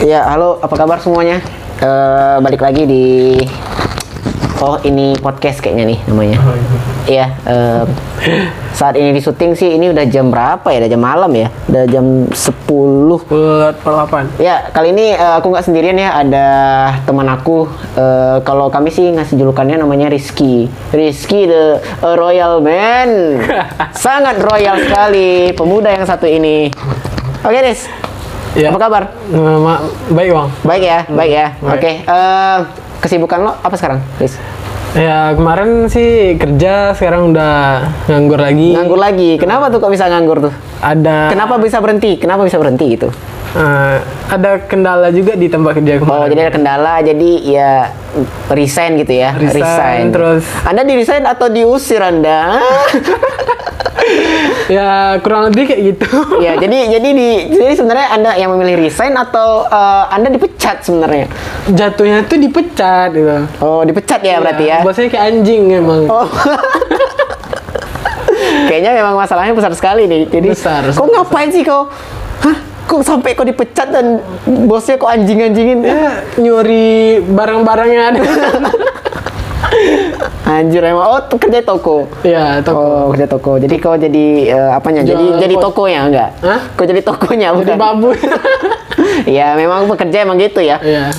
Ya, halo, apa kabar semuanya? Eh, balik lagi di Oh, ini podcast kayaknya nih namanya. Iya, eh, saat ini di syuting sih ini udah jam berapa ya? Udah jam malam ya? Udah jam 10. Buat perlapan. Ya, kali ini eh, aku nggak sendirian ya, ada teman aku. Eh, kalau kami sih ngasih julukannya namanya Rizky. Rizky the a royal man. Sangat royal sekali pemuda yang satu ini. Oke, Riz. Ya. Apa kabar? Nama baik bang. Baik ya, baik ya. Oke. eh, kesibukan lo apa sekarang, Riz? Ya kemarin sih kerja, sekarang udah nganggur lagi. Nganggur lagi. Kenapa tuh kok bisa nganggur tuh? Ada. Kenapa bisa berhenti? Kenapa bisa berhenti gitu? eh, ada kendala juga di tempat kerja Oh, kemarin. jadi ada kendala, jadi ya resign gitu ya? Resign, terus- Anda di resign atau diusir Anda? Ya kurang lebih kayak gitu. ya, jadi jadi di jadi sebenarnya Anda yang memilih resign atau eh, Anda dipecat sebenarnya? Jatuhnya tuh dipecat gitu. Oh, dipecat ya berarti ya? Bosnya kayak anjing emang. Oh. Kayaknya memang masalahnya besar sekali nih. Jadi, Besar, kok besar. ngapain sih kau? Hah? Kok sampai kau dipecat dan bosnya kok anjing-anjingin? Ya nyuri barang-barangnya ada. Anjir emang. Oh, kerja toko. ya toko. Oh, kerja toko. Jadi kau jadi eh, apanya? Jadi jadi pos- tokonya enggak? Hah? Kau jadi tokonya Jadi bukan? babu. ya, memang pekerja emang gitu ya. ya.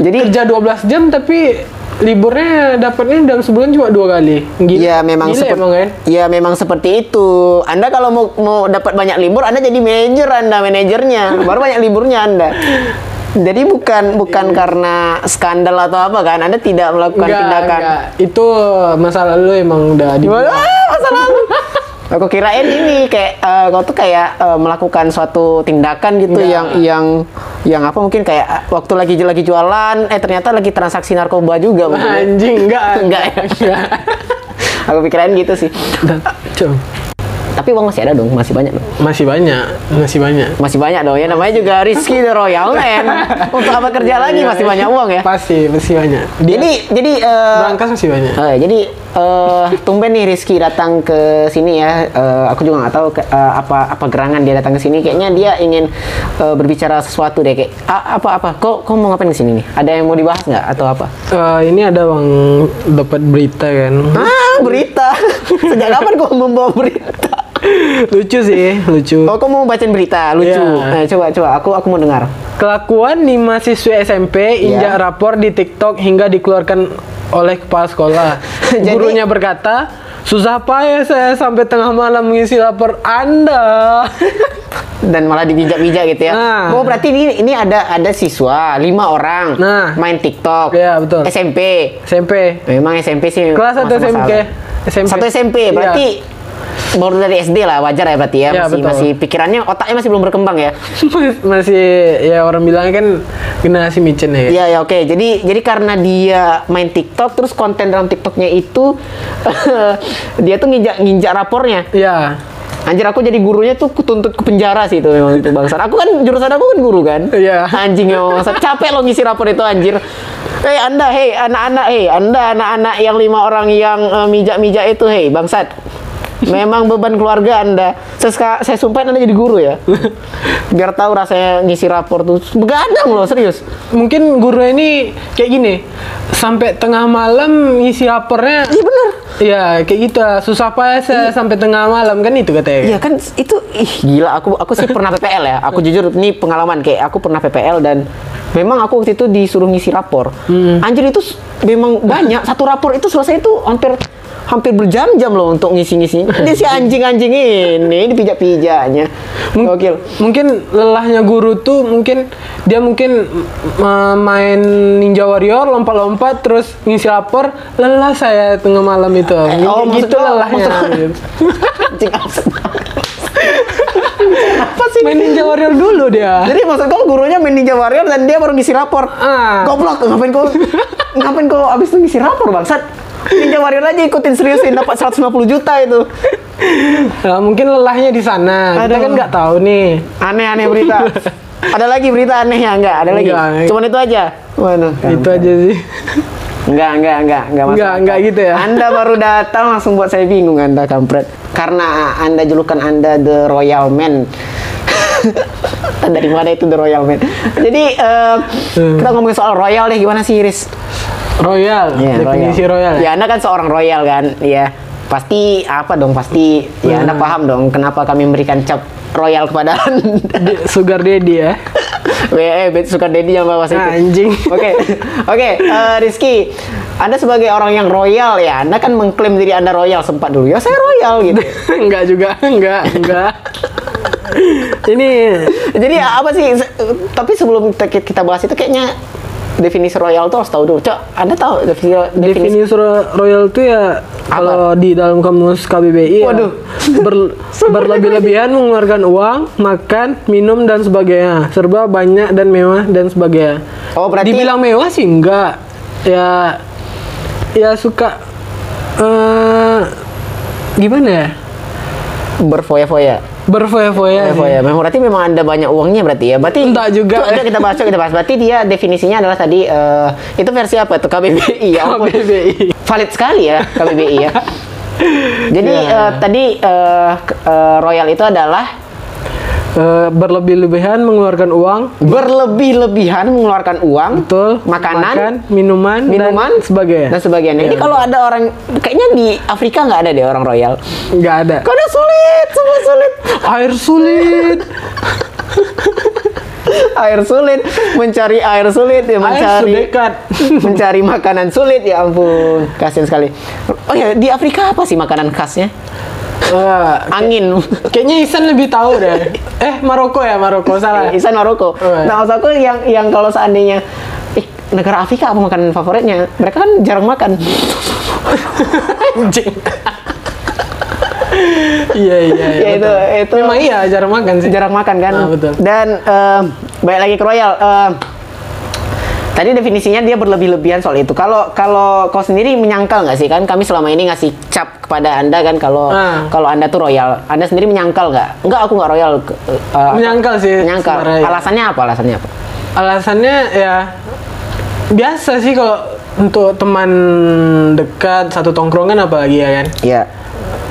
Jadi Kerja 12 jam tapi liburnya dapatnya dalam sebulan cuma dua kali. Gila. Ya memang seperti kan. ya memang seperti itu. Anda kalau mau mau dapat banyak libur, Anda jadi manajer Anda, manajernya. Baru banyak liburnya Anda. Jadi bukan bukan Iya. karena skandal atau apa kan? Anda tidak melakukan Enggak, tindakan. enggak. Itu masa lalu emang udah di Gimana? Ah, masa lalu. Aku kirain ini kayak eh, kau tuh kayak eh, melakukan suatu tindakan gitu Enggak. yang yang yang apa mungkin kayak eh, waktu lagi lagi jualan eh ternyata lagi transaksi narkoba juga anjing enggak. Enggak ya? Enggak. Aku pikirin gitu sih. Cum, Tapi uang masih ada dong, masih banyak dong. masih banyak, masih banyak. Masih banyak dong ya namanya juga Rizky the Royal Man. Untuk apa kerja lagi masih banyak uang ya. Pasti, masih banyak. Dia Jadi jadi eh, berangkas masih banyak. eh, jadi eh tumben nih Rizky datang ke sini ya. Eh, aku juga nggak tahu ke- eh, apa apa gerangan dia datang ke sini. Kayaknya dia ingin eh, berbicara sesuatu deh kayak "Ah, apa apa. Kok kok mau ngapain ke sini nih? Ada yang mau dibahas nggak atau apa? Eh, ini ada bang dapat berita kan. Ah berita. Sejak kapan kau membawa berita? Lucu sih, lucu. Oh, kau mau bacain berita lucu. Iya. Eh, coba coba aku aku mau dengar. Kelakuan lima siswi SMP injak Iya. rapor di TikTok hingga dikeluarkan oleh kepala sekolah. Jadi- Gurunya berkata, susah payah saya sampai tengah malam mengisi lapor Anda. dan malah dibijak-bijak gitu ya. Nah. Oh berarti ini ini ada ada siswa lima orang Nah. main TikTok. Iya, betul. SMP. SMP. Memang SMP sih. Kelas satu SMP. SMP. Satu SMP berarti baru dari SD lah wajar ya berarti ya Iya, masih betul. masih pikirannya otaknya masih belum berkembang ya. masih ya orang bilang kan generasi micin ya. Iya ya oke. Jadi jadi karena dia main TikTok terus konten dalam TikToknya itu dia tuh nginjak nginjak rapornya. Iya. Anjir aku jadi gurunya tuh kutuntut ke penjara sih itu memang itu bangsat. Aku kan jurusan aku kan guru kan. Iya. Anjing ya. Capek lo ngisi rapor itu anjir. Hei Anda, hei anak-anak, hei Anda anak-anak yang lima orang yang eh, mijak-mijak itu, hei bangsat. Memang beban keluarga Anda. Saya, saya sumpahin Anda jadi guru ya. Biar tahu rasanya ngisi rapor tuh. Begadang loh, serius. Mungkin guru ini kayak gini. Sampai tengah malam ngisi rapornya. Iya bener. Iya, kayak gitu. Susah payah saya sampai tengah malam kan itu katanya. Iya kan itu ih gila aku aku sih pernah PPL ya. Aku jujur ini pengalaman kayak aku pernah PPL dan memang aku waktu itu disuruh ngisi rapor. Anjir itu memang banyak satu rapor itu selesai itu hampir hampir berjam-jam loh untuk ngisi-ngisi. Dia si anjing-anjing ini dipijak-pijaknya. Mung- Gokil. Mungkin lelahnya guru tuh mungkin dia mungkin main Ninja Warrior lompat-lompat terus ngisi rapor lelah saya tengah malam itu. oh, maksud gitu kau- lelahnya. maksud- Anjing absurd banget. Apa sih? main Ninja Warrior dulu dia. Jadi maksud kau gurunya main Ninja Warrior dan dia baru ngisi rapor. Ah. Goblok, ngapain kau ngapain kau abis itu ngisi rapor bangsat? Ninja Warrior aja ikutin seriusin dapat 150 juta itu. Nah, mungkin lelahnya di sana. Kita Aduh. kan nggak tahu nih. Aneh-aneh berita. Ada lagi berita anehnya enggak? Ada lagi. Enggak. Cuman itu aja. Mana? Itu aja sih. Enggak, enggak, enggak, enggak masuk Enggak, enggak gitu ya. Anda baru datang langsung buat saya bingung Anda kampret. Karena Anda julukan Anda the Royal Man. Dari mana itu The Royal Man? Jadi eh, kita ngomongin soal royal deh gimana sih Riz? Royal, Iya, definisi royal. Ya Anda kan seorang royal kan, ya pasti apa dong? Pasti ya Anda paham dong kenapa kami memberikan cap royal kepada Anda. Sugar daddy ya. eh, bet suka Dedi yang bawa itu. Anjing. Oke, oke, eh, Rizky, Anda sebagai orang yang royal ya, Anda kan mengklaim diri Anda royal sempat dulu. Ya saya royal gitu. enggak juga, enggak, enggak. Ini Jadi apa sih? Tapi sebelum kita bahas itu kayaknya definisi royal tuh harus tahu dulu. Cok, Anda tahu definisi definisi definisi ro- royal itu ya kalau di dalam kamus KBBI ya, Waduh. ber- berlebih-lebihan mengeluarkan uang, makan, minum dan sebagainya, serba banyak dan mewah dan sebagainya. Oh, berarti- dibilang mewah sih enggak. Ya ya suka eh gimana ya? berfoya-foya. Berfoya-foya. Berfoya. Memang berarti memang Anda banyak uangnya berarti ya. Berarti Enggak juga. Coba kita bahas, kita bahas. Berarti dia definisinya adalah tadi eh, itu versi apa tuh KBBI ya. KBBI. Valid sekali ya KBBI ya. Jadi Ya. eh, tadi eh, k- eh, royal itu adalah Eh, berlebih-lebihan mengeluarkan uang, berlebih-lebihan mengeluarkan uang, betul, makanan, makan, minuman, minuman, dan sebagainya. dan sebagainya. Jadi Iya. kalau ada orang, kayaknya di Afrika nggak ada deh orang royal. Nggak ada. Karena sulit, semua sulit. Air sulit. air sulit, mencari air sulit ya, Air mencari sedekat. mencari makanan sulit ya ampun, kasian sekali. Oh ya, di Afrika apa sih makanan khasnya? Eh, Angin. kayaknya Isan lebih tahu deh. Eh, Maroko ya, Maroko salah. Isan Maroko. Oh, ya. Nah, maksud aku yang yang kalau seandainya eh, negara Afrika apa makanan favoritnya? Mereka kan jarang makan. Anjing. Iya iya. Ya, itu betul. itu Memang iya jarang makan sih. jarang makan kan. Ah, betul. Dan eh, balik lagi ke Royal. eh, tadi definisinya dia berlebih-lebihan soal itu. Kalau kalau kau sendiri menyangkal nggak sih kan kami selama ini ngasih cap kepada anda kan kalau Ah. kalau anda tuh royal. Anda sendiri menyangkal nggak? Enggak, aku nggak royal. Eh, Menyangkal sih. Menyangkal. sebenarnya. ya. Alasannya apa? Alasannya apa? Alasannya ya biasa sih kalau untuk teman dekat satu tongkrongan apalagi ya kan. Ya.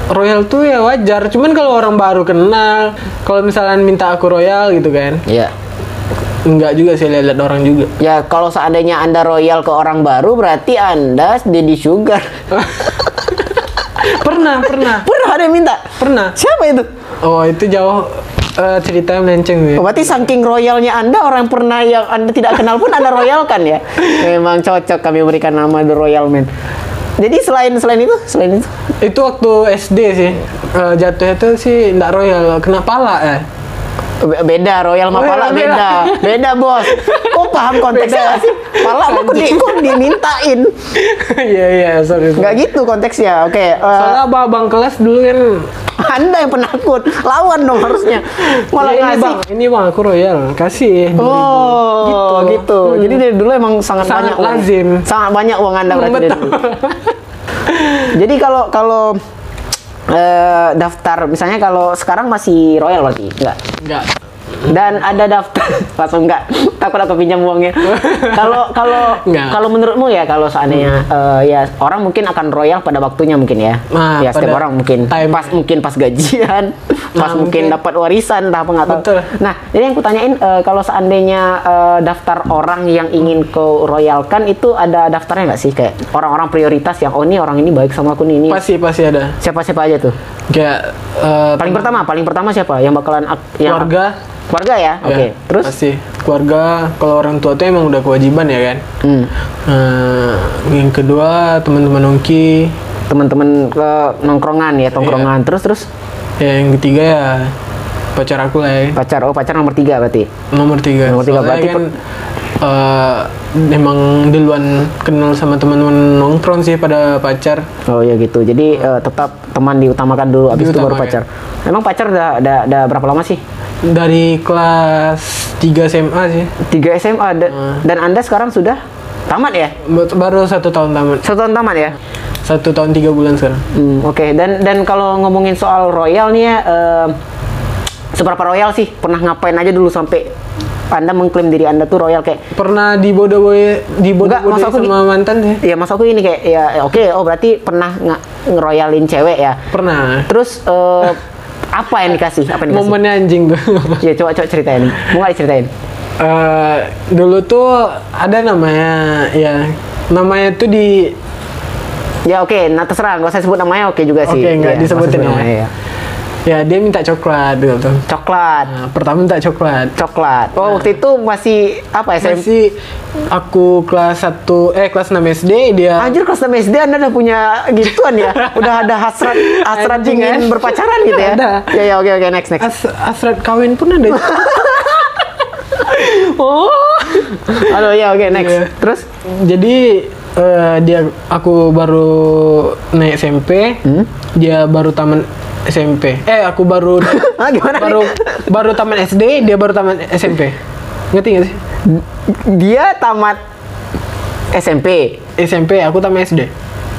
Royal tuh ya wajar, cuman kalau orang baru kenal, kalau misalnya minta aku royal gitu kan, Ya. Enggak juga sih lihat orang juga. Ya, kalau seandainya Anda royal ke orang baru, berarti Anda Daddy Sugar. pernah, pernah, Pernah ada yang minta? pernah. Siapa itu? Oh itu jauh eh, ceritanya melenceng. Oh, berarti saking royalnya Anda, orang pernah yang Anda tidak kenal pun Anda royalkan ya? Memang cocok kami berikan nama The Royal Man. Jadi selain selain itu, selain itu, Itu waktu SD sih, Eh, jatuhnya tuh sih enggak royal, kena pala ya. Be- beda royal sama pala beda. Beda, Bos. Kok paham konteksnya Beda. sih? Pala mah kok, di, kok dimintain. Iya iya, sorry. sorry. Nggak gitu konteksnya. Oke, eh, Soalnya abang kelas dulu kan Anda yang penakut. Lawan dong harusnya. Malah "Ya, ini ngasih. bang, ini bang aku royal, kasih. Oh, gitu. Gitu. Jadi dari dulu emang sangat, Sangat banyak uang. lazim. Sangat banyak uang Anda berarti Betul. Jadi kalau kalau eh, daftar misalnya kalau sekarang masih royal berarti enggak. Enggak. Dan ada daftar langsung enggak takut aku pinjam uangnya. Kalau kalau kalau menurutmu ya kalau seandainya eh, ya orang mungkin akan royal pada waktunya mungkin ya. Nah, ya setiap orang mungkin time. pas mungkin pas gajian, pas Nah, mungkin mungkin. dapat warisan entah apa nggak tahu. Betul. Nah, jadi yang kutanyain eh, kalau seandainya eh, daftar orang yang ingin kau royalkan itu ada daftarnya nggak sih kayak orang-orang prioritas yang oh ini orang ini baik sama aku nih ini Pasti pasti ada. siapa-siapa aja tuh. Kayak eh, Paling pertama, paling pertama siapa yang bakalan ak- yang keluarga. Keluarga ya, oke. Ya, Terus, pasti keluarga kalau orang tua tuh emang udah kewajiban ya kan. hmm, Nah, yang kedua teman-teman nongki. teman-teman ke nongkrongan ya, tongkrongan. Terus, terus Ya, yang ketiga ya pacar aku lah ya. pacar, oh pacar nomor tiga berarti. Nomor tiga. Nomor tiga, Soalnya berarti kan eh, emang duluan kenal sama teman-teman nongkrong sih pada pacar. Oh ya gitu. Jadi eh, tetap teman diutamakan dulu, abis itu baru Diutamakan. pacar. Emang pacar udah, udah, udah berapa lama sih? Dari kelas 3 SMA sih. Tiga SMA da- Hmm. dan anda sekarang sudah tamat ya? Baru satu tahun tamat. Satu tahun tamat ya? Satu tahun tiga bulan sekarang. Hmm, Oke, dan dan kalau ngomongin soal royal nih ya, eh, seberapa royal sih? Pernah ngapain aja dulu sampai anda mengklaim diri anda tuh royal kayak? Pernah dibodoh-bodoh aku sama mantan sih? Ya mas aku ini kayak ya oke, oh berarti pernah nggak ngeroyalin cewek ya? Pernah. Terus eh, Apa yang dikasih? Apa yang dikasih? Momennya anjing tuh. Ya coba coba ceritain. Mau nggak diceritain? Eh, dulu tuh ada namanya ya namanya tuh di Ya oke, nah terserah, nggak usah sebut namanya oke juga sih. Oke, nggak Iya, disebutin sebut ya. Ya dia minta coklat gitu. Coklat, Nah, pertama minta coklat. coklat. Oh waktu itu masih apa SMP? Masih aku kelas 1 eh kelas 6 SD dia Anjir kelas 6 SD Anda udah punya gituan ya? Udah ada hasrat hasrat Anjing, ingin kan? berpacaran gitu ya? Ada. Ya ya oke oke next next. As asrat kawin pun ada. Oh. Aduh ya oke next. Iya. Terus Jadi eh, dia aku baru naik SMP, Hmm? dia baru taman SMP. Eh aku baru Ah, gimana nih? baru baru taman SD, dia baru taman SMP. Ngerti gak sih? dia tamat SMP. SMP, aku taman SD.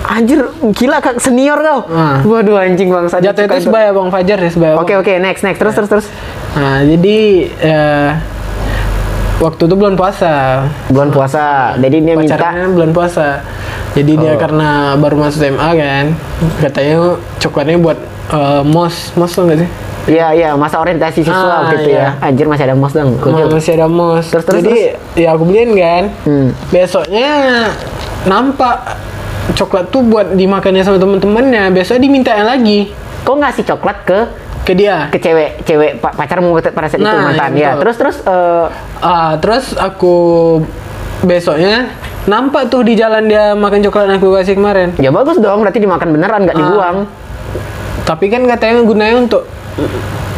Anjir gila kak senior kau. Ah. Waduh anjing bangsa. Jatuh itu sebaya Bang Fajar ya sebaya. Oke oke next next terus terus terus. Nah, jadi eh, waktu itu bulan puasa. Bulan puasa. Jadi dia minta Pacarannya bulan puasa. Jadi dia Oh. karena baru masuk SMA kan, katanya coklatnya buat eh, mos, mos nggak sih? Iya iya masa orientasi siswa Ah, gitu iya. ya. Anjir masih ada mos dong. Gokil. masih ada mos. Terus, terus, Jadi ya aku beliin kan. Hmm. Besoknya nampak coklat tuh buat dimakannya sama temen-temennya. Besok dimintain lagi Kau ngasih coklat ke ke dia. ke cewek cewek pa- pacarmu pada saat itu Nah, mantan iya, ya. betul. Terus terus eh, Ah, terus aku besoknya nampak tuh di jalan dia makan coklat yang aku kasih kemarin. ya bagus dong berarti dimakan beneran nggak Ah. dibuang. Tapi kan katanya gunanya untuk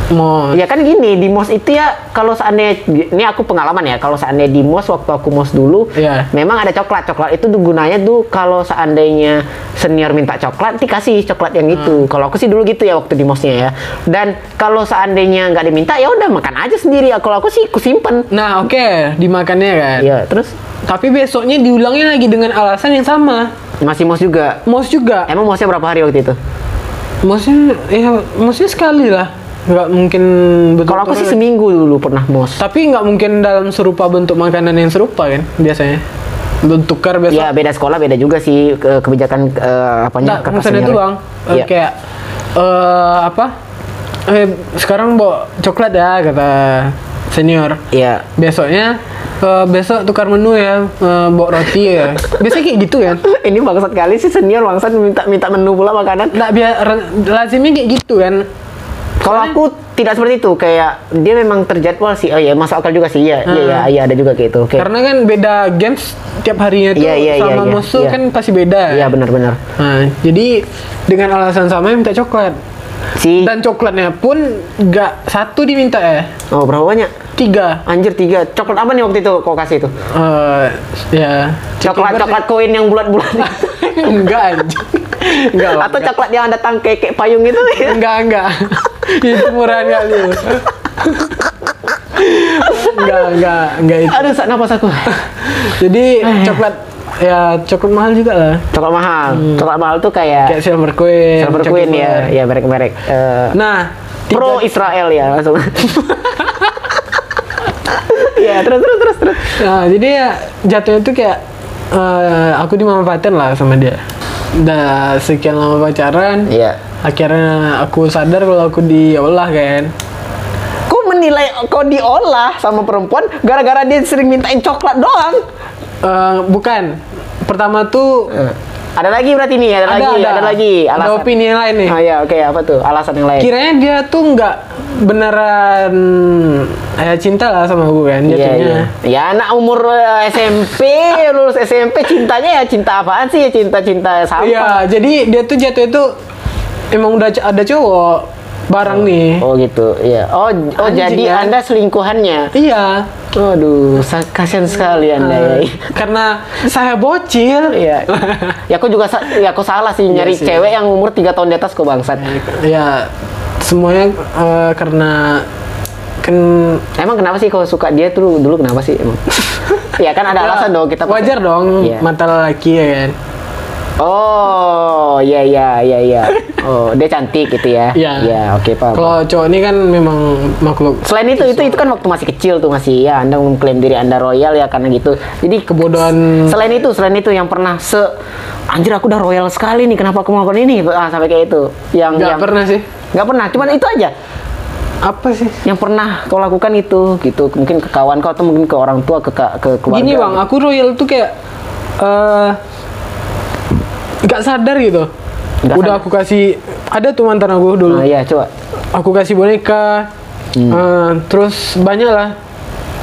mau Ya kan gini di mos itu ya kalau seandainya ini aku pengalaman ya kalau seandainya di mos waktu aku mos dulu Iya. memang ada coklat coklat itu tuh gunanya tuh kalau seandainya senior minta coklat dikasih coklat yang itu Hmm. kalau aku sih dulu gitu ya waktu di mosnya ya dan kalau seandainya nggak diminta ya udah makan aja sendiri ya kalau aku sih aku simpen Nah, oke, dimakannya kan. ya terus Tapi besoknya diulangnya lagi dengan alasan yang sama. masih mos juga Mos juga. emang mosnya berapa hari waktu itu Mosnya ya mosnya sekali lah. Nggak mungkin betul. kalau aku sih seminggu dulu pernah mos Tapi nggak mungkin dalam serupa bentuk makanan yang serupa kan biasanya. Tukar besok. ya beda sekolah beda juga sih ke- kebijakan eh, apanya Nggak, maksudnya itu bang. Eh, Iya. Kayak eh apa? Eh sekarang bawa coklat ya kata senior. Iya. Besoknya eh, besok tukar menu ya eh, bawa roti ya. Biasanya kayak gitu kan. Ini bangsat kali sih senior bangsat minta minta menu pula makanan. Nggak biar lazimnya kayak gitu kan. Kalau aku tidak seperti itu, kayak dia memang terjadwal sih. Oh iya, masuk akal juga sih. Iya, iya, iya, iya, ada juga kayak itu. Kayak, Karena kan beda games tiap harinya tuh Iya, iya, iya, sama iya, musuh iya. kan pasti beda. iya benar-benar. Nah, jadi dengan alasan sama minta coklat. Si Dan coklatnya pun nggak satu diminta ya, Oh, berapa banyak? Tiga. Anjir tiga. Coklat apa nih waktu itu kau kasih itu? Eh, ya. Coklat coklat koin yang bulat-bulat. enggak anjing. Enggak. Atau coklat yang ada tangkai kayak payung itu ya? enggak enggak. itu murahan kali. enggak enggak enggak itu. Aduh, sak napas aku. Jadi coklat ya coklat mahal juga lah. Coklat mahal. Coklat mahal tuh kayak, Kayak silver queen. Silver Queen ya, ya merek-merek. eh, Nah, Pro Israel ya langsung. ya terus terus terus terus. Nah, jadi ya jatuhnya tuh kayak eh, aku dimanfaatin lah sama dia. Udah sekian lama pacaran, Iya. akhirnya aku sadar kalau aku diolah kan. Kok menilai kau diolah sama perempuan gara-gara dia sering mintain coklat doang? Eh, bukan. Pertama tuh Ada lagi berarti nih, ada, lagi, ada, lagi. Ada Alasan. opini yang lain nih. Ah ya, oke apa tuh? Alasan yang lain. Kiranya dia tuh nggak beneran ya cinta lah sama gue kan Iya, jatuhnya. iya. Ya anak umur eh, SMP, lulus SMP cintanya ya cinta apaan sih? Ya cinta-cinta sampah. Iya, jadi dia tuh jatuh itu emang udah ada cowok bareng nih. Oh gitu, iya. Oh, oh Anjing, jadi kan? Anda selingkuhannya. Iya. Waduh, kasihan sekali Anda ya. Karena saya bocil. Iya. ya aku juga sa- ya aku salah sih nyari sih. cewek yang umur 3 tahun di atas kok bangsat. Ya, semuanya eh, karena kan Emang kenapa sih kau suka dia tuh dulu kenapa sih emang? ya kan ada alasan dong kita wajar dong Iya. mata lelaki ya kan. Oh, iya iya iya iya. Oh, dia cantik gitu ya. Iya. Iya, oke Pak. Kalau cowok ini kan memang makhluk Selain itu, itu itu kan waktu masih kecil tuh masih ya Anda mengklaim diri Anda royal ya karena gitu. Jadi kebodohan selain itu, selain itu yang pernah se anjir aku udah royal sekali nih kenapa aku melakukan ini ah, sampai kayak itu. Yang nggak yang pernah sih. nggak pernah, cuman itu aja. apa sih yang pernah kau lakukan itu gitu mungkin ke kawan kau atau mungkin ke orang tua ke ke, ke keluarga Gini bang, aku royal tuh kayak eh nggak sadar gitu. Nggak Udah sadar. aku kasih ada tuh mantan aku dulu. nah, iya coba Aku kasih boneka, Hmm. eh, terus banyak lah.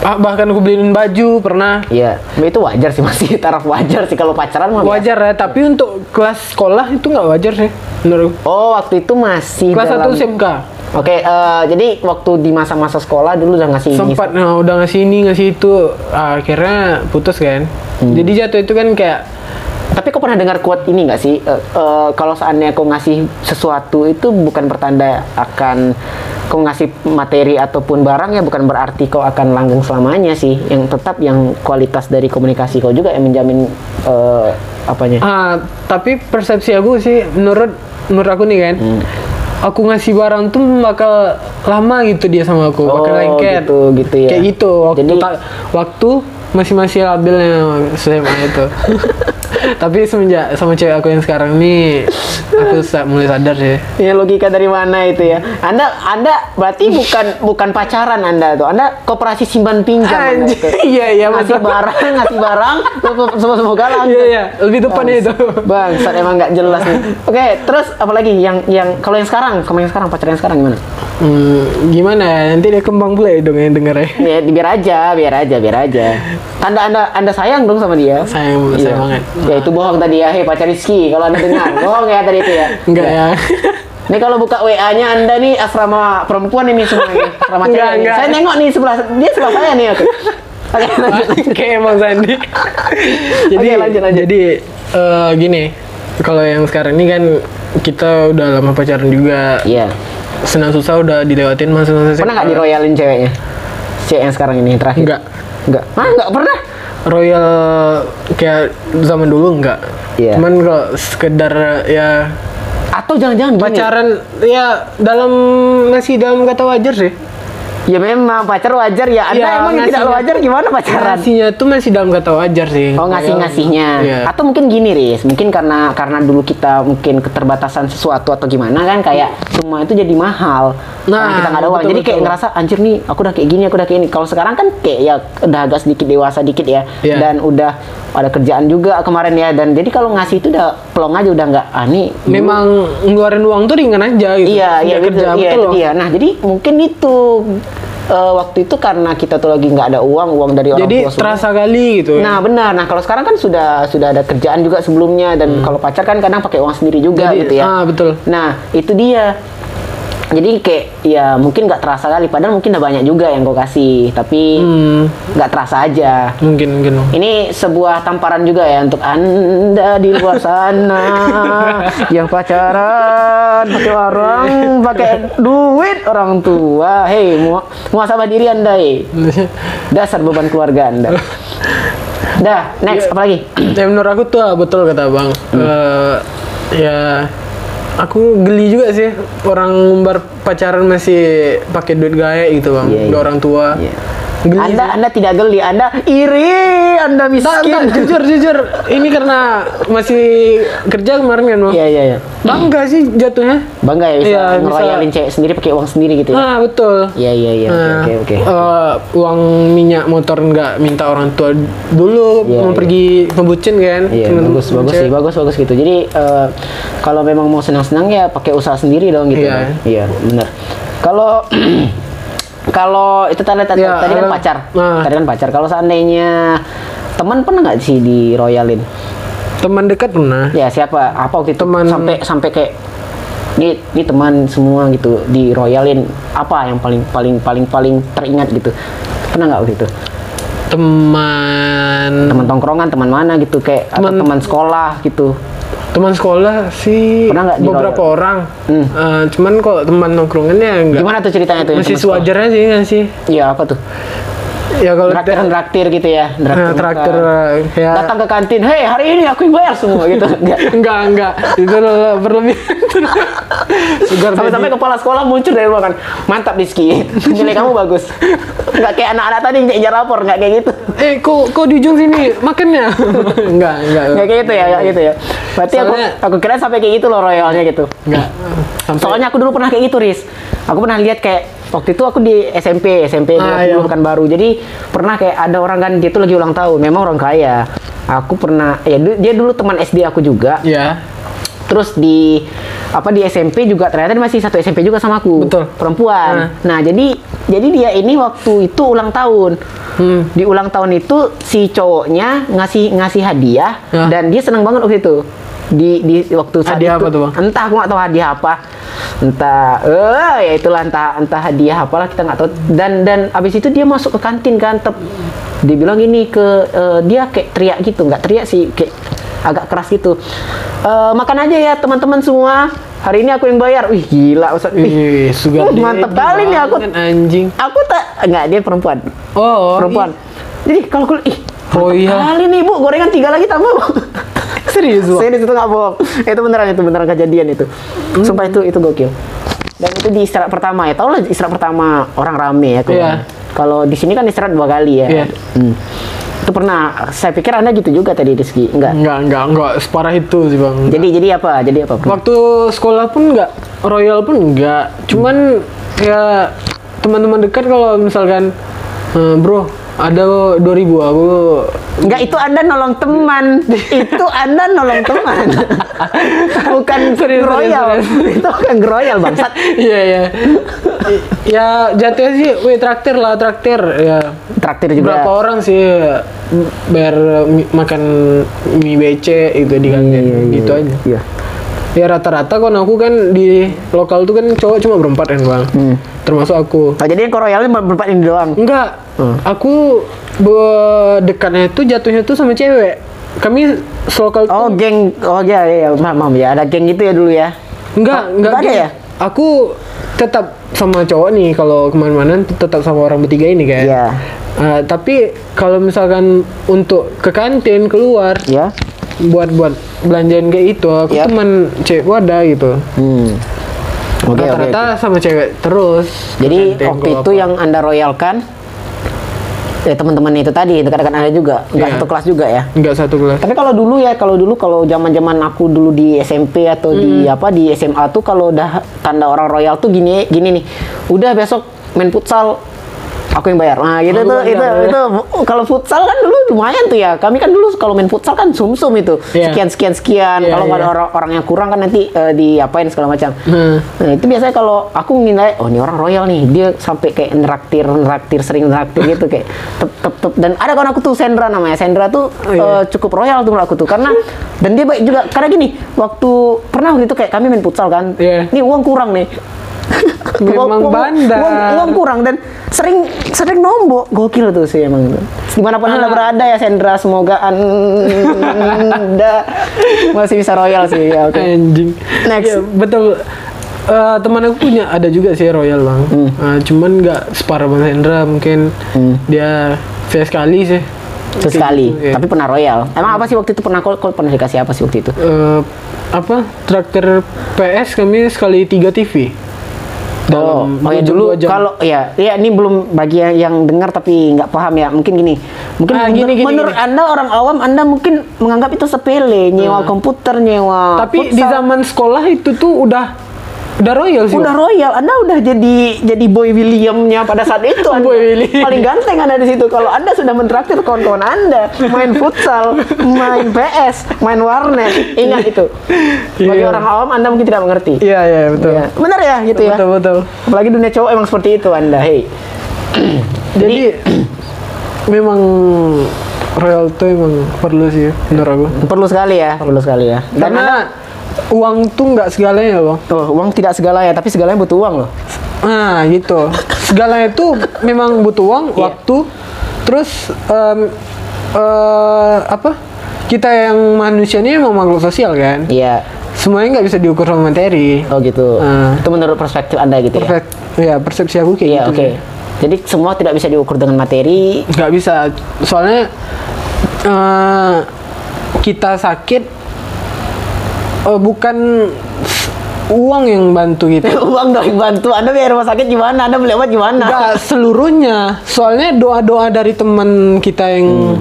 Ah, Bahkan aku beliin baju pernah. iya itu wajar sih masih taraf wajar sih kalau pacaran mah. Wajar ya, tapi untuk kelas sekolah itu nggak wajar sih menurut. oh waktu itu masih Kelas dalam... 1 SMK. oke eh, jadi waktu di masa-masa sekolah dulu udah ngasih sempat nah, udah ngasih ini ngasih itu akhirnya putus kan Hmm. jadi jatuh itu kan kayak Tapi kau pernah dengar quote ini nggak sih? Eh, eh, kalau seandainya kau ngasih sesuatu itu bukan pertanda akan kau ngasih materi ataupun barang ya bukan berarti kau akan langgeng selamanya sih. Yang tetap yang kualitas dari komunikasi kau juga yang menjamin eh, apanya. ah tapi persepsi aku sih menurut menurut aku nih kan Hmm. aku ngasih barang tuh bakal lama gitu dia sama aku bakal Oh, lengket gitu, gitu ya. kayak gitu waktu Jadi- ta- waktu masih masih labilnya SMA itu tapi semenjak sama cewek aku yang sekarang nih aku mulai sadar sih Ya logika dari mana itu ya? Anda Anda berarti bukan bukan pacaran Anda tuh. Anda koperasi simpan pinjam. Anda Anjir, itu. iya, iya, ngasih barang, ngasih barang, semua semua galang. iya iya lebih depannya itu Bang, saat emang nggak jelas nih. Oke, terus apalagi yang yang kalau yang sekarang, kamu yang sekarang pacaran yang sekarang gimana? Hmm, gimana ya? Nanti dia kembang pula ya dong yang denger ya. Ya biar aja, biar aja, biar aja. Tanda anda anda sayang dong sama dia. Sayang, Iya. sayang banget. Ya itu bohong tadi ya, hei pacar Rizky. Kalau anda dengar, bohong ya tadi itu ya. Enggak ya. Ini kalau buka WA-nya Anda nih asrama perempuan ini semua nih. Asrama Enggak, cewek. nih. enggak. Saya nengok nih sebelah dia sebelah saya nih aku. Oke, lanjut. Kayak emang Sandi. jadi Oke, lanjut, lanjut. jadi eh, gini, kalau yang sekarang ini kan kita udah lama pacaran juga. Iya. Senang susah udah dilewatin masa-masa Pernah nggak diroyalin ceweknya? Cewek yang sekarang ini terakhir? Enggak. Enggak. Ah, enggak pernah. Royal kayak zaman dulu enggak. Iya. Cuman kalau sekedar ya Atau jangan-jangan gini. pacaran ya dalam masih dalam kata wajar sih. Ya memang pacar wajar ya. Anda Ya, emang yang tidak ngasihnya- wajar gimana pacaran? Ngasihnya tuh masih dalam kata wajar sih. Oh ngasih ngasihnya, Iya. atau mungkin gini Riz, mungkin karena karena dulu kita mungkin keterbatasan sesuatu atau gimana kan kayak semua itu jadi mahal. Karena Nah, kita nggak ada uang, betul, jadi kayak ngerasa anjir nih, aku udah kayak gini, aku udah kayak ini. Kalau sekarang kan kayak ya udah agak sedikit dewasa dikit ya, Iya. dan udah ada kerjaan juga kemarin ya, dan jadi kalau ngasih itu udah pelong aja udah nggak ah nih. dulu- memang ngeluarin uang tuh ringan aja gitu. Iya, iya gitu, kerja iya betul dia. Nah jadi mungkin itu eh, waktu itu karena kita tuh lagi nggak ada uang, uang dari orang Jadi tua semua. terasa kali gitu. ya. Nah benar. Nah kalau sekarang kan sudah sudah ada kerjaan juga sebelumnya dan kalau pacar kan kadang pakai uang sendiri juga Hmm. Jadi, gitu ya. ah, betul. Nah itu dia. Jadi kayak ya mungkin nggak terasa kali. Padahal mungkin udah banyak juga yang gue kasih, tapi Hmm, nggak terasa aja. mungkin mungkin. Ini sebuah tamparan juga ya untuk anda di luar sana yang pacaran pakai orang pakai duit orang tua. Hei, mu muasabah diri anda, hei. Dasar beban keluarga anda. Dah, next apa lagi? ya menurut aku tuh ah, betul kata bang. Hmm. Eh, ya aku geli juga sih orang ngumbar pacaran masih pakai duit gaya gitu bang. Udah iya. orang tua. Iya. Geli Anda Anda tidak geli, Anda iri, Anda miskin. jujur, jujur. Ini karena masih kerja kemarin kan, Bang. Iya, iya, iya. Bangga sih jatuhnya. Bangga ya bisa bisa. ngeroyalin cewek sendiri pakai uang sendiri gitu ya. Nah, betul. Iya, iya, iya. Oke, Nah, oke, oke. eh, uang minyak motor nggak minta orang tua dulu Iya, mau iya. pergi pembucin kan Iya, bagus, bagus cewek. sih, bagus, bagus gitu. Jadi eh, kalau memang mau senang-senang ya pakai usaha sendiri dong gitu. Iya. Bang. Iya, benar. Kalau kalau itu tadi tadi, Iya, tadi kan pacar, nah. tadi kan pacar. Kalau seandainya teman pernah nggak sih di royalin? teman dekat pernah Ya siapa? Apa waktu itu Teman- sampai sampai kayak ini, ini teman semua gitu di royalin apa yang paling paling paling paling teringat gitu? Pernah nggak waktu itu? teman Teman tongkrongan, teman mana gitu kayak atau Teman- teman sekolah gitu? Teman sekolah sih Pernah nggak di beberapa royal? orang Hmm. Eh, cuman kok teman nongkrongannya enggak Gimana tuh ceritanya tuh? masih sewajarnya sih nggak sih Iya apa tuh? Ya kalau Traktir traktir gitu ya? Nah, traktir muka. ya Datang ke kantin, hei hari ini aku yang bayar semua gitu. Enggak. enggak enggak itu berlebih Sampai-sampai kepala sekolah muncul dari ruangan. Mantap Rizky, nilai kamu bagus. Enggak kayak anak-anak tadi yang ngejar rapor, enggak kayak gitu. eh kok kok di ujung sini makannya enggak enggak Enggak kayak gitu ya, enggak gitu ya. Berarti Soalnya- aku aku kira sampai kayak gitu loh royalnya gitu. enggak sampai Soalnya aku dulu pernah kayak gitu, Riz. Aku pernah lihat kayak waktu itu aku di SMP, SMP Ah, 20 iya. kan baru. Jadi pernah kayak ada orang kan dia tuh lagi ulang tahun. Memang orang kaya. Aku pernah ya dia dulu teman SD aku juga. Ya. Terus di apa di SMP juga ternyata dia masih satu SMP juga sama aku. Betul. Perempuan. Ah. Nah, jadi jadi dia ini waktu itu ulang tahun. Hmm. Di ulang tahun itu si cowoknya ngasih ngasih hadiah Ya. dan dia senang banget waktu itu. Di di waktu saat Hadiah itu apa tuh, Bang? entah aku nggak tahu hadiah apa. Entah eh ya itulah entah entah hadiah apalah kita nggak tahu. Dan dan abis itu dia masuk ke kantin kan tep dia bilang gini ke eh, dia kayak teriak gitu, nggak teriak sih kayak agak keras gitu. Eh, makan aja ya teman-teman semua. Hari ini aku yang bayar. Wih gila Ustaz. Wih, Ih, Uh, mantep kali nih aku. anjing. Aku tak enggak dia perempuan. Oh, perempuan. Jadi kalau aku ih Oh, iya. kali nih Bu, gorengan tiga lagi tambah. Serius, Bang? Serius itu nggak bohong. Itu beneran itu beneran kejadian itu. Hmm. Sumpah itu itu gokil. Dan itu di istirahat pertama ya. Tau lah istirahat pertama orang rame ya. kalau- Iya. Kalau di sini kan istirahat dua kali ya. Iya. Hmm. Itu pernah. Saya pikir anda gitu juga tadi Rizky. Enggak. Enggak, enggak, enggak separah itu sih, Bang. Jadi jadi apa? Jadi apa? Waktu sekolah pun enggak, royal pun enggak. Cuman ya teman-teman dekat kalau misalkan "Eh, bro, ada 2000 aku Enggak, itu Anda nolong teman. itu Anda nolong teman. bukan Serius, royal. serius, itu bukan royal, Bangsat. Iya, iya. ya jatuhnya sih, wih traktir lah, traktir ya. Traktir juga. Berapa orang sih bayar makan mie BC itu di kantin Iya, iya, gitu iya. aja. Iya. Ya rata-rata kan aku kan di lokal tuh kan cowok cuma berempat kan bang, Hmm. termasuk aku. Oh, jadi yang ke royal ini berempat ini doang. Enggak, Hmm. aku dekatnya itu jatuhnya tuh sama cewek. Kami selokal Oh, tuh geng. Oh, ya, ya, ya. Paham, paham ya. Ada geng gitu ya dulu ya. enggak, Oh, enggak enggak ada ya? Aku tetap sama cowok nih kalau ke mana-mana tetap sama orang bertiga ini kan. Iya. Eh, tapi kalau misalkan untuk ke kantin keluar Ya. Buat buat belanjaan kayak itu aku Yap. teman cewek wadah gitu. Hmm. Oke. Rata-rata oke. sama cewek terus. Jadi waktu itu apa. yang Anda royalkan ya teman-teman itu tadi dekat-dekat Anda juga, enggak Iya. satu kelas juga ya. enggak satu kelas. Tapi kalau dulu ya, kalau dulu kalau zaman-zaman aku dulu di SMP atau di Hmm. apa di SMA tuh kalau udah tanda orang royal tuh gini gini nih. Udah besok main futsal aku yang bayar. Nah, gitu tuh bayar, itu itu kalau futsal kan dulu lumayan tuh ya. Kami kan dulu kalau main futsal kan sumsum itu. Iya. Sekian sekian sekian. Iya, kalau nggak ada orang orang yang kurang kan nanti eh, diapain segala macam. Hmm. Nah, itu biasanya kalau aku nilai, oh ini orang royal nih, dia sampai kayak neraktir, neraktir, sering neraktir gitu kayak tep tep tep. Dan ada kawan aku tuh Sandra namanya, Sandra tuh Oh, iya. eh, cukup royal tuh menurut aku tuh karena dan dia baik juga karena gini, waktu pernah waktu itu kayak kami main futsal kan, Iya. nih uang kurang nih. Memang bandar. Uang, kurang dan sering sering nombok gokil tuh sih emang itu. Di mana pun anda Ah. berada ya Sandra, semoga anda masih bisa royal sih ya. Oke. Anjing. Next. Iya, betul. Eh, teman aku punya ada juga sih Royal bang. Hmm. Eh, cuman nggak separah bang Hendra mungkin dia saya sekali sih. Sekali, Iya. tapi pernah royal. Emang apa sih waktu itu pernah kau pernah dikasih apa sih waktu itu? Eh, apa traktir PS kami sekali tiga TV. Oh, oh ya dulu kalau ya ya ini belum bagi yang, yang dengar tapi nggak paham ya mungkin gini mungkin Ah, menur- gini, gini, menurut gini. anda orang awam anda mungkin menganggap itu sepele nyewa komputer nyewa tapi di futsal. zaman sekolah itu tuh udah udah Royal sih. udah royal anda udah jadi jadi boy Williamnya pada saat itu anda. Boy William. paling ganteng anda di situ kalau anda sudah mentraktir kawan-kawan anda main futsal main PS main warnet ingat itu bagi Iya. orang awam anda mungkin tidak mengerti Iya iya betul. Iya. benar ya gitu ya Betul betul. Apalagi dunia cowok emang seperti itu Anda, hei. Jadi memang Royal tuh emang perlu sih menurut aku. Perlu sekali ya, perlu sekali ya. Dan Karena uang tuh nggak segalanya bang. Tuh, uang tidak segala ya, tapi segalanya butuh uang loh. Nah gitu. Segalanya itu memang butuh uang, Iya. waktu, terus em, eh, apa? Kita yang manusia ini memang makhluk sosial kan. Iya. Semuanya nggak bisa diukur sama materi. Oh gitu. Ah. Itu menurut perspektif Anda gitu ya. Perfect. Ya persepsi aku kayak Iya, gitu. oke. sih. Jadi semua tidak bisa diukur dengan materi. nggak bisa soalnya eh, kita sakit eh, bukan uang yang bantu gitu uang dong bantu. Anda biaya rumah sakit gimana? Anda beli obat gimana? Enggak seluruhnya soalnya doa-doa dari teman kita yang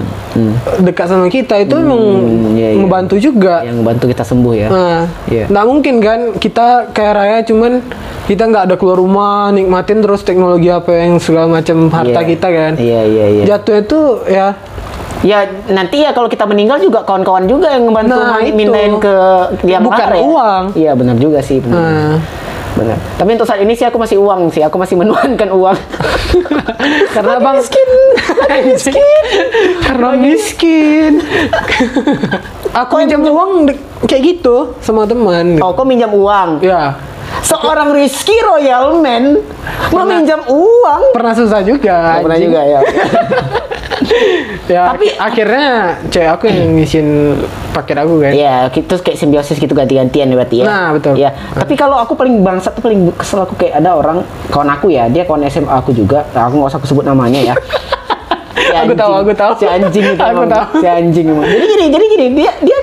dekat sama kita itu emang iya, iya. membantu juga. yang bantu kita sembuh ya Nah, Iya. nggak mungkin kan kita kayak raya cuman kita nggak ada keluar rumah nikmatin terus teknologi apa yang segala macam harta Iya. kita kan. iya iya iya Jatuh itu ya ya nanti ya kalau kita meninggal juga kawan-kawan juga yang ngebantu Nah, mindahin ke liang Bukan ya. uang. iya benar juga sih benar. nah, benar tapi untuk saat ini sih aku masih uang sih aku masih menuhankan uang karena bang miskin miskin karena miskin. Aku pinjam uang kayak gitu sama teman. oh kau minjam uang Ya, seorang Rizky Royal Man meminjam uang pernah susah juga. pernah anjing. juga ya Ya, Tapi- akhirnya cewek aku yang ngisiin paket aku kan. Iya, itu kayak simbiosis gitu ganti-gantian ya berarti ya. Nah, betul. Ya, tapi kalau aku paling bangsat tuh paling kesel aku kayak ada orang kawan aku ya, dia kawan SMA aku juga. Nah, aku nggak usah aku sebut namanya ya. Si Aku tahu, anjing. aku tahu. Si anjing itu Aku emang. tahu. Si anjing emang. Jadi gini, jadi gini, dia dia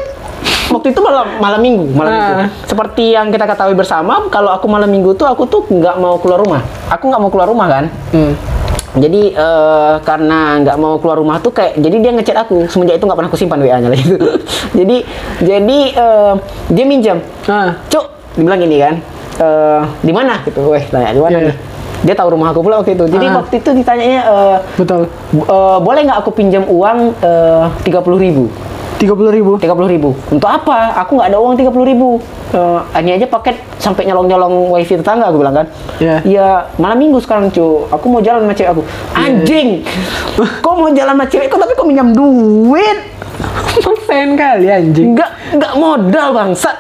waktu itu malam malam minggu, malam Nah. minggu. Seperti yang kita ketahui bersama, kalau aku malam minggu tuh aku tuh nggak mau keluar rumah. Aku nggak mau keluar rumah kan. Hmm. Jadi eh, karena nggak mau keluar rumah tuh kayak jadi dia ngechat aku semenjak itu nggak pernah aku simpan WA-nya lagi itu. jadi jadi eh, dia minjam. Nah, Cuk, dibilang gini kan. Eh, di mana gitu. Weh, tanya di mana Iya. nih? Dia tahu rumah aku pula waktu itu. Jadi Ah. waktu itu ditanyanya eh, betul. eh, boleh nggak aku pinjam uang tiga puluh ribu? Tiga puluh ribu. Tiga puluh ribu. Untuk apa? Aku nggak ada uang tiga puluh ribu. Eh, ini aja paket sampai nyolong-nyolong wifi tetangga aku bilang kan. Iya. Ya malam minggu sekarang cu. Aku mau jalan sama cewek aku. Anjing. kok mau jalan sama cewek kok tapi kok minjam duit? Maksain kali anjing. Enggak enggak modal bangsat.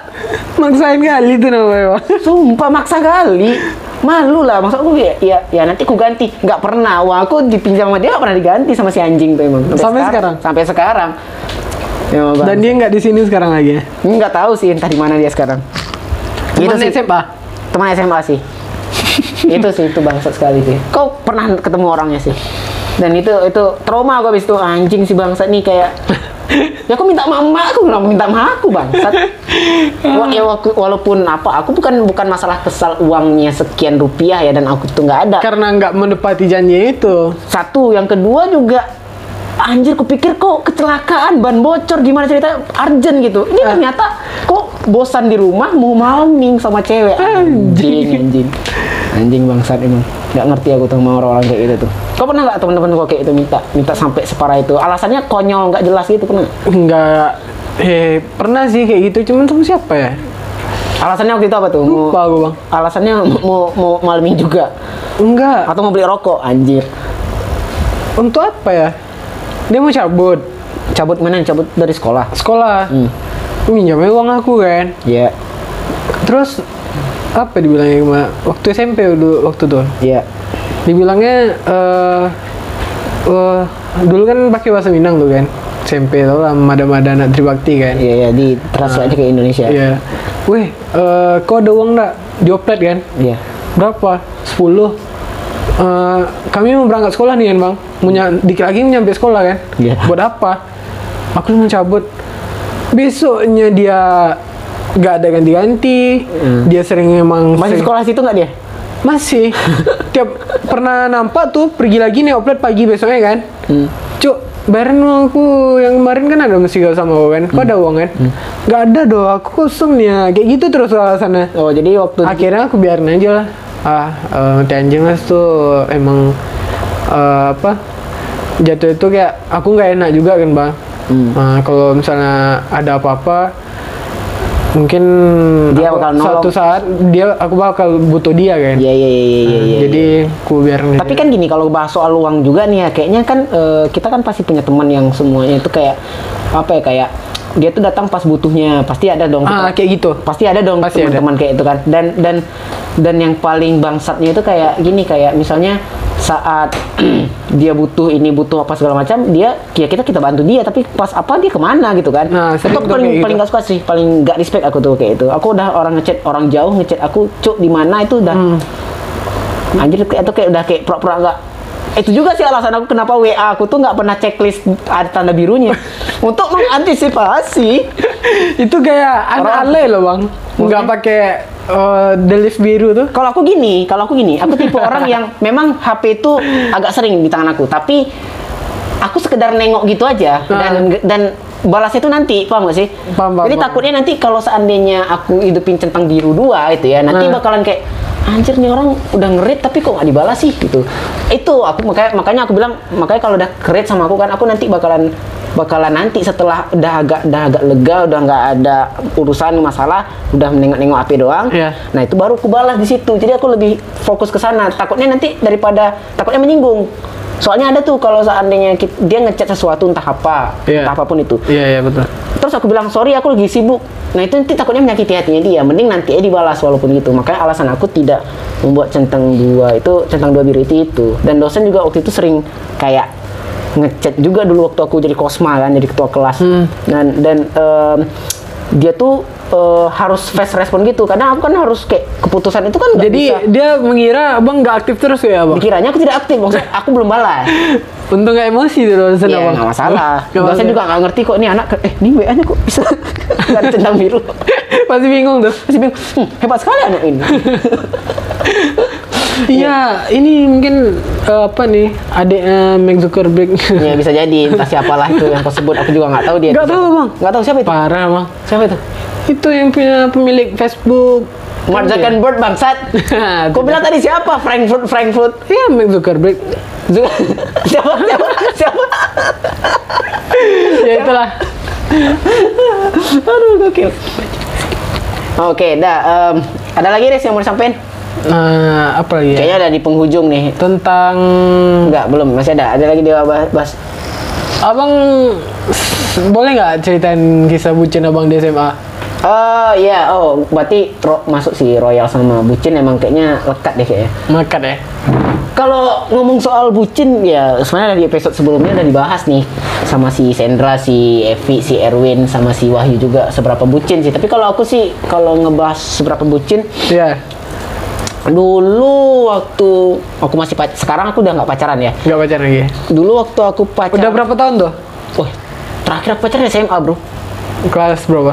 Maksain kali itu namanya. Sumpah maksa kali. Malu lah maksud aku ya, ya, ya nanti aku ganti. Nggak pernah. Uang aku dipinjam sama dia nggak pernah diganti sama si anjing tuh emang. Sampai sekarang? Sampai sekarang. Ya. Dan dia nggak di sini sekarang lagi ya. nggak tahu sih entah di mana dia sekarang. Teman sih. SMA. Teman SMA sih. itu sih itu bangsat sekali sih. Kau pernah ketemu orangnya sih? Dan itu itu trauma aku habis itu anjing si bangsat nih kayak ya aku minta mama aku kenapa minta sama aku bangsat ya walaupun apa aku bukan bukan masalah kesal uangnya sekian rupiah ya dan aku tuh nggak ada Karena nggak menepati janji itu. satu yang kedua juga anjir? Kupikir kok kecelakaan ban bocor gimana cerita? Urgent gitu. Ini ternyata kok bosan di rumah mau malaming sama cewek. Anjing anjing. anjing. Bangsat emang. Nggak ngerti aku tuh sama orang-orang kayak gitu tuh. Kau pernah nggak teman-teman kau kayak itu minta minta sampai separah itu? Alasannya konyol nggak jelas gitu pernah Nggak. Eh, pernah sih kayak gitu. Cuman sama siapa ya? alasannya waktu itu apa tuh? Mau, Lupa aku bang. alasannya mau mau malaming juga? Enggak. atau mau beli rokok anjir? Untuk apa ya? Dia mau cabut cabut mana cabut dari sekolah sekolah. Hmm. Minjamnya uang aku kan. Iya Terus apa dibilangnya sama waktu SMP dulu waktu tuh. iya Dibilangnya eh eh, dulu kan pakai bahasa Minang tuh kan. SMP tuh lah mada-mada anak Tribakti kan. iya iya di transfer aja ke Indonesia Iya. Weh, eh kau ada uang nggak? Dioplet kan? iya Berapa? 10 Eh, kami mau berangkat sekolah nih kan bang. Ny- dikit lagi nyampe sekolah kan. Iya. buat apa? Aku mau cabut. Besoknya dia nggak ada ganti-ganti. Dia sering emang Hmm. Masih sering- sekolah situ nggak dia? masih. Tiap pernah nampak tuh pergi lagi nih oplet pagi besoknya kan. Hmm. cuk uang aku yang kemarin kan ada mesti gak sama kan kok ada uang kan? Nggak ada doh. Aku kosong nih. Ya. kayak gitu terus alasannya. Oh jadi waktu akhirnya aku biarin aja lah ah eh, teh anjing mas tuh emang eh, apa jatuh itu kayak aku nggak enak juga kan bang Hmm. Nah, kalau misalnya ada apa-apa mungkin Dia aku- bakal nolong. suatu saat dia aku bakal butuh dia kan Iya iya iya iya. iya, iya. jadi aku biarin Tapi kan gini kalau bahas soal uang juga nih ya, kayaknya kan eh, kita kan pasti punya teman yang semuanya itu kayak apa ya kayak dia tuh datang pas butuhnya, pasti ada dong. ah kayak gitu Pasti ada dong teman-teman kayak itu kan. Dan dan dan yang paling bangsatnya itu kayak gini kayak misalnya saat dia butuh ini butuh apa segala macam dia ya kita kita bantu dia tapi pas apa dia ke mana gitu kan Nah, itu paling gitu. paling gak suka sih paling gak respect aku tuh kayak itu aku udah orang ngechat orang jauh ngechat aku cuk di mana itu udah Hmm. Anjir kayak itu kayak udah kayak pura-pura enggak. Itu juga sih alasan aku kenapa WA aku tuh nggak pernah checklist ada tanda birunya. Untuk mengantisipasi. itu kayak aneh loh bang. Nggak pakai eh, delete biru tuh. Kalau aku gini, kalau aku gini, aku tipe orang yang memang HP itu agak sering di tangan aku, tapi aku sekedar nengok gitu aja. Dan dan balasnya itu nanti paham gak sih? Ah. Paham, paham, Jadi paham. takutnya nanti kalau seandainya aku hidupin centang biru dua itu ya nanti Nah. bakalan kayak anjir nih orang udah ngerit tapi kok nggak dibalas sih gitu. Itu aku makanya makanya aku bilang makanya kalau udah keret sama aku kan aku nanti bakalan bakalan nanti setelah udah agak udah agak lega udah nggak ada urusan masalah udah nengok-nengok HP doang Iya. nah itu baru aku balas di situ jadi aku lebih fokus ke sana takutnya nanti daripada takutnya menyinggung soalnya ada tuh kalau seandainya ki- dia ngechat sesuatu entah apa Iya. entah apa pun itu. Iya iya betul. terus aku bilang sorry aku lagi sibuk. Nah itu nanti takutnya menyakiti hatinya dia. Mending nanti aja dibalas walaupun gitu. Makanya alasan aku tidak membuat centang dua itu centang dua biru itu. Itu dan dosen juga waktu itu sering kayak ngechat juga dulu waktu aku jadi kosma kan jadi ketua kelas. Dan dan em, dia tuh eh, harus fast respon gitu karena aku kan harus kayak keputusan itu kan Jadi bisa dia mengira abang nggak aktif terus ya abang. dikiranya aku tidak aktif maksudnya aku belum balas Untung nggak emosi tuh dosen Iya, abang. nggak masalah. Masalah. juga nggak ngerti kok ini anak, eh ini WA-nya kok bisa nggak ada centang biru. Pasti bingung tuh. Masih bingung, "Hmm, hebat sekali anak ini. Iya, ini mungkin eh, apa nih adiknya Mark Zuckerberg. ya bisa jadi, entah siapalah itu yang kau sebut, aku juga nggak tahu dia. Nggak tahu. Bang. Nggak tahu siapa itu. Parah bang. Siapa itu? Itu yang punya pemilik Facebook. Mark Zuckerberg bangsat. Kau bilang tadi siapa? Frankfurt, Frankfurt. Iya Mark Zuckerberg. Zu- siapa? Siapa? Siapa? ya itulah. Aduh, gokil. Oke, dah. ada lagi Riz yang mau disampaikan? Eh, apa lagi ya? Kayaknya ada di penghujung nih. Tentang Enggak, belum. Masih ada. Ada lagi dia bahas. bahas. abang boleh nggak ceritain kisah bucin abang di SMA? Oh iya, oh berarti ro- masuk si Royal sama Bucin emang kayaknya lekat deh kayaknya. Makat ya. Kalau ngomong soal Bucin ya sebenarnya di episode sebelumnya udah dibahas nih sama si Sandra, si Evi, si Erwin sama si Wahyu juga seberapa bucin sih. Tapi kalau aku sih kalau ngebahas seberapa bucin Iya. dulu waktu aku masih pac sekarang aku udah nggak pacaran ya. Nggak pacaran lagi. ya? Dulu waktu aku pacaran. Udah berapa tahun tuh? Wah, terakhir aku pacaran SMA bro. Kelas berapa?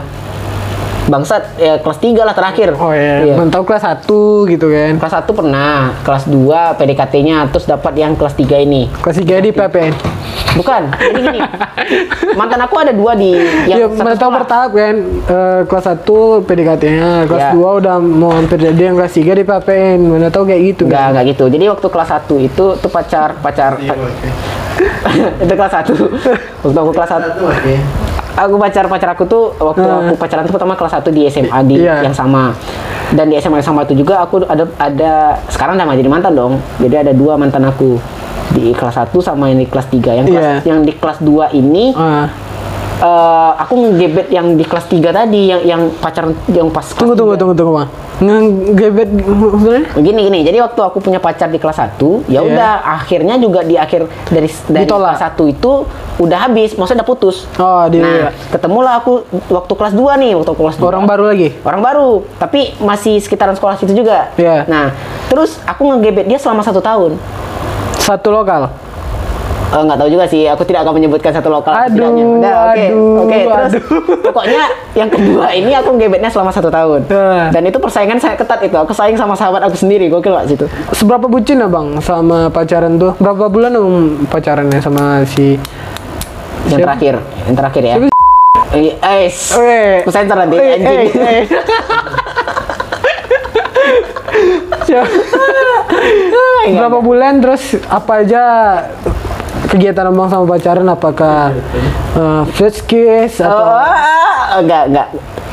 Bangsat ya kelas 3 lah terakhir. Oh iya, Iya. mantap kelas 1 gitu kan. Kelas 1 pernah, kelas 2 PDKT-nya, terus dapat yang kelas 3 ini. Kelas 3 di PPN. Bukan, jadi gini. Mantan aku ada dua di Ya, yang satu mantap sekolah. bertahap kan. Eh, kelas 1 PDKT-nya, kelas Ya. 2 udah mau hampir jadi yang kelas 3 di PPN. Mana tahu kayak gitu Enggak, kan. enggak gitu. Jadi waktu kelas 1 itu tuh pacar pacar itu kelas 1. Waktu aku kelas 1 aku pacar pacar aku tuh waktu Hmm. aku pacaran tuh pertama kelas 1 di SMA di Iya. yang sama. Dan di SMA yang sama itu juga aku ada ada sekarang udah jadi mantan dong. Jadi ada dua mantan aku di kelas 1 sama yang di kelas 3. Yang kelas Iya. yang di kelas 2 ini Ah, eh, aku ngegebet yang di kelas 3 tadi yang yang pacaran yang pas kelas tunggu tunggu tunggu tunggu bang. Ngegebet sebenarnya? Gini gini, jadi waktu aku punya pacar di kelas 1, ya Iya. udah akhirnya juga di akhir dari dari Ditolak. kelas 1 itu udah habis, maksudnya udah putus. Oh, di Nah, ketemulah aku waktu kelas 2 nih, waktu kelas 2. orang baru lagi. Orang baru, tapi masih sekitaran sekolah situ juga. Iya. Nah, terus aku ngegebet dia selama satu tahun. Satu lokal. Eh, nggak tahu juga sih, aku tidak akan menyebutkan satu lokal. Aduh. Udah, oke, aduh, oke. Terus aduh. pokoknya yang kedua ini aku ngegebetnya selama satu tahun. Nah. Dan itu persaingan saya ketat itu. Aku saing sama sahabat aku sendiri, gokil gak situ. Seberapa bucin abang sama pacaran tuh? Berapa bulan abang pacarannya sama si Yang Siapa? terakhir, yang terakhir ya. Siapa? Eh, eh. Aku sensor nanti, Eh, anjing. eh, eh. Siapa? Berapa bulan terus apa aja kegiatan abang sama pacaran apakah uh, first kiss Oh, atau ah, enggak, enggak.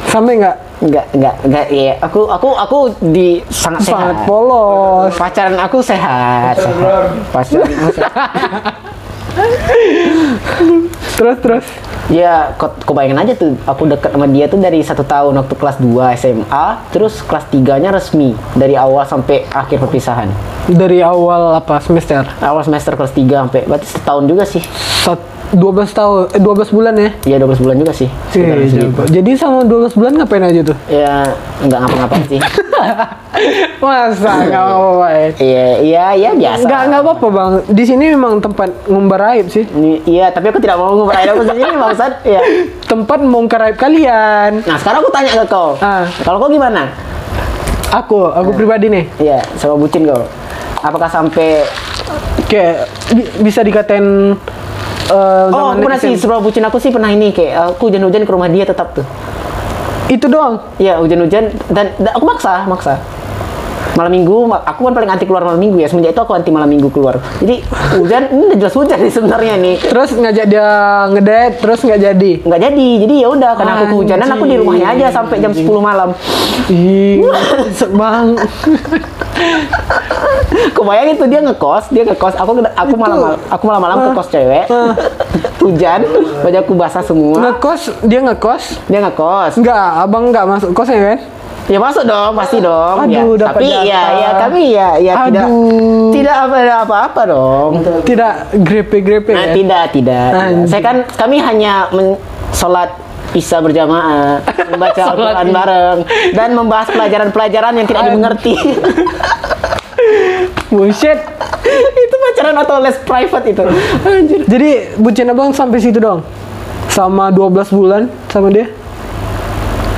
sampai nggak Enggak, enggak, enggak. Iya, aku aku aku di sangat sangat sehat. polos Pacaran aku sehat. sehat. Pacaran aku sehat. terus terus Ya, kau bayangin aja tuh, aku deket sama dia tuh dari satu tahun waktu kelas 2 SMA, terus kelas 3-nya resmi dari awal sampai akhir perpisahan. dari awal apa semester Awal semester kelas 3 sampai berarti setahun juga sih. Sat, 12 tahun eh 12 bulan ya Ya 12 bulan juga sih. sekitaran Iya, segitu. jadi sama 12 bulan ngapain aja tuh? Ya enggak ngapa-ngapain sih. Masa nggak apa-apa ya? Iya, iya, iya biasa. Nggak nggak apa-apa bang. Di sini memang tempat ngumbar aib sih. Iya, tapi aku tidak mau ngomong aku sendiri bangsat. Iya. Tempat membongkar aib kalian. Nah, sekarang aku tanya ke kau. Ah. Kalau kau gimana? Aku, aku pribadi nih, Iya, sama bucin kau. Apakah sampai kayak bi- bisa dikatain eh, Oh, aku pernah sih sebelum bucin aku sih pernah ini kayak aku hujan-hujan ke rumah dia tetap tuh. Itu doang. Iya hujan-hujan dan, dan aku maksa, maksa. Malam minggu, aku kan paling anti keluar malam minggu ya. Semenjak itu aku anti malam minggu keluar. Jadi hujan, ini udah jelas hujan nih sebenarnya nih. Terus ngajak dia ngedate, terus nggak jadi. Nggak jadi, jadi ya udah karena aku kehujanan aku di rumahnya aja sampai jam 10 malam. Ih, bang. Kebayang itu dia ngekos, dia ngekos. Aku aku malam aku malam-malam ke kos cewek. Hujan, baju aku basah semua. Ngekos, dia ngekos. Dia ngekos. Enggak, abang nggak masuk kosnya kan? Ya masuk dong, pasti dong. Aduh, ya. dapat Tapi jatah. ya, ya kami ya, ya tidak, Aduh. tidak apa apa-apa dong. Tidak grepe-grepe Nah, ya? tidak, tidak, tidak. Anjing. Saya kan kami hanya men sholat isya berjamaah, membaca Al-Quran bareng, dan membahas pelajaran-pelajaran yang tidak dimengerti. Bullshit. itu pacaran atau les private itu? Anjir. Jadi bucin abang sampai situ dong? Sama 12 bulan sama dia?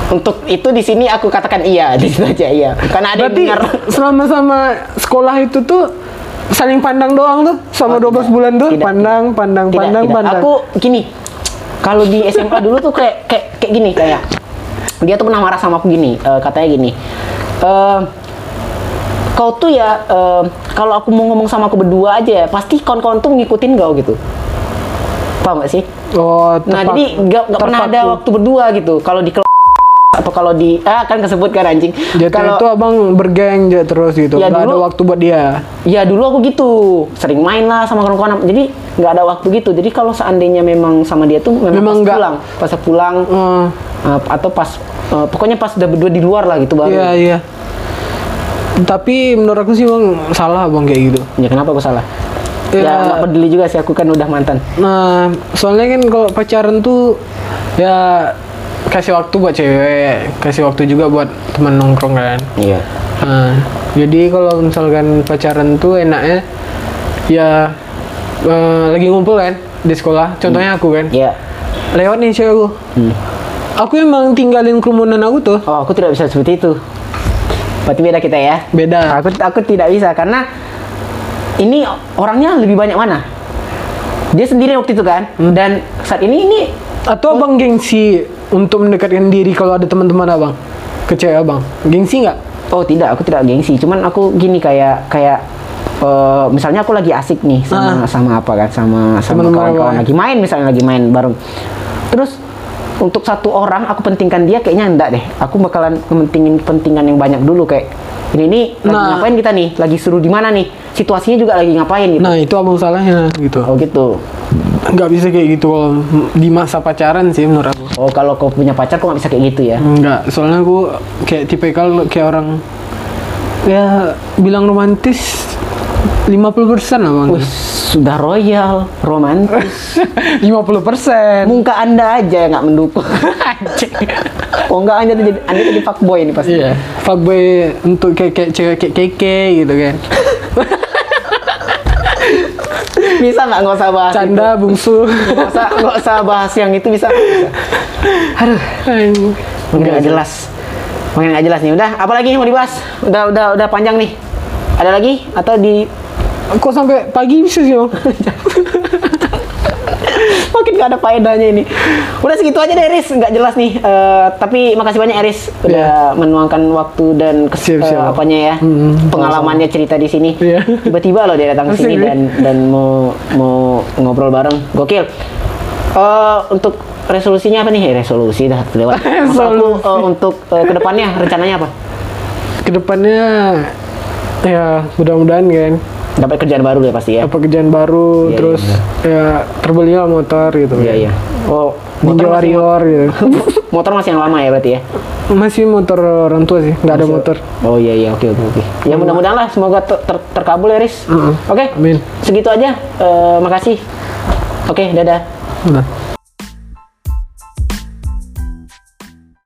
Untuk itu di sini aku katakan iya, di situ aja iya. Karena ada yang Berarti dengar. selama sama sekolah itu tuh saling pandang doang tuh sama Oh, 12 tidak. bulan tuh Tidak, pandang pandang Tidak, pandang tidak. pandang. Aku gini, kalau di SMA dulu tuh kayak kayak kayak gini kayak dia tuh pernah marah sama aku gini, eh, katanya gini. eh, kau tuh ya eh, kalau aku mau ngomong sama aku berdua aja ya pasti kawan-kawan tuh ngikutin kau gitu. Paham gak sih? Oh, Nah, terpak- jadi nggak nggak pernah ada waktu berdua gitu. Kalau di kelas atau kalau di ah kan kesebut kan anjing. Dia kalau itu abang bergeng aja terus gitu. Ya, Nggak ada dulu- waktu buat dia. Ya dulu aku gitu, sering main lah sama kawan-kawan. Jadi nggak ada waktu gitu. Jadi kalau seandainya memang sama dia tuh memang, Memang pas pulang, pas pulang Eh, uh, atau pas uh, pokoknya pas udah berdua di luar lah gitu baru. Iya iya. Tapi menurut aku sih bang salah bang kayak gitu. Ya kenapa aku salah? Ya. Ya nggak peduli juga sih aku kan udah mantan. Nah, soalnya kan kalau pacaran tuh ya kasih waktu buat cewek, kasih waktu juga buat teman nongkrong kan. Iya. Nah, jadi kalau misalkan pacaran tuh enaknya ya eh, lagi ngumpul kan di sekolah. Contohnya aku kan, Iya. lewat nih cewek aku. Hmm. Aku emang tinggalin kerumunan aku tuh. Oh aku tidak bisa seperti itu. Berarti beda kita ya. Beda. Aku aku tidak bisa karena ini orangnya lebih banyak mana? Dia sendiri waktu itu kan. Hmm. Dan saat ini ini Atau abang gengsi untuk mendekatkan diri kalau ada teman-teman abang ke cewek abang? Gengsi nggak? Oh tidak, aku tidak gengsi. Cuman aku gini kayak kayak eh, misalnya aku lagi asik nih sama sama apa kan sama sama kawan-kawan ya? lagi main misalnya lagi main bareng. Terus untuk satu orang aku pentingkan dia kayaknya enggak deh. Aku bakalan pentingin pentingan yang banyak dulu kayak ini nih lagi Nah. ngapain kita nih? Lagi seru di mana nih? Situasinya juga lagi ngapain gitu. Nah itu abang salahnya gitu. Oh gitu. Nggak bisa kayak gitu kalau di masa pacaran sih menurut aku. Oh kalau kau punya pacar kok nggak bisa kayak gitu ya? Enggak, soalnya aku kayak tipikal kayak orang ya bilang romantis 50% abang. Wih, sudah royal, romantis. 50%. Muka anda aja yang nggak mendukung. oh enggak anda jadi anda jadi fuckboy ini pasti. Iya, fuckboy untuk kayak cewek kayak keke gitu kan. Bisa nggak nggak usah bahas Canda bungsu. itu. Nggak usah nggak usah bahas yang itu bisa. nggak bisa. Aduh, makin nggak jelas. Makin nggak jelas nih. Udah, apa lagi yang mau dibahas? Udah udah udah panjang nih. Ada lagi atau di Kok sampai pagi bisa sih bang? makin nggak ada faedahnya ini. Udah segitu aja deh Eris, nggak jelas nih. Eh, tapi makasih banyak Eris udah menuangkan waktu dan kes- Siap, siap. eh, apanya ya Hmm, pengalamannya cerita di sini. Iya. Tiba-tiba loh dia datang ke sini dan dan mau mau ngobrol bareng. Gokil. Eh, untuk resolusinya apa nih? Eh, resolusi dah lewat. Aku Resolusi. eh, untuk eh, ke depannya rencananya apa? Ke depannya ya mudah-mudahan kan Dapat kerjaan baru ya pasti ya. apa kerjaan baru Iya, terus ya terbelilah motor gitu Iya kan. iya. Oh, Ninja motor masih, Warrior gitu. motor masih yang lama ya berarti ya? Masih motor orang tua sih, nggak ada motor. Oh iya iya oke oke oke. Ya mudah-mudahan lah semoga ter- ter- terkabul ya Riz. Heeh. Oke. Amin. Segitu aja. Eh, makasih. Oke dadah. Udah.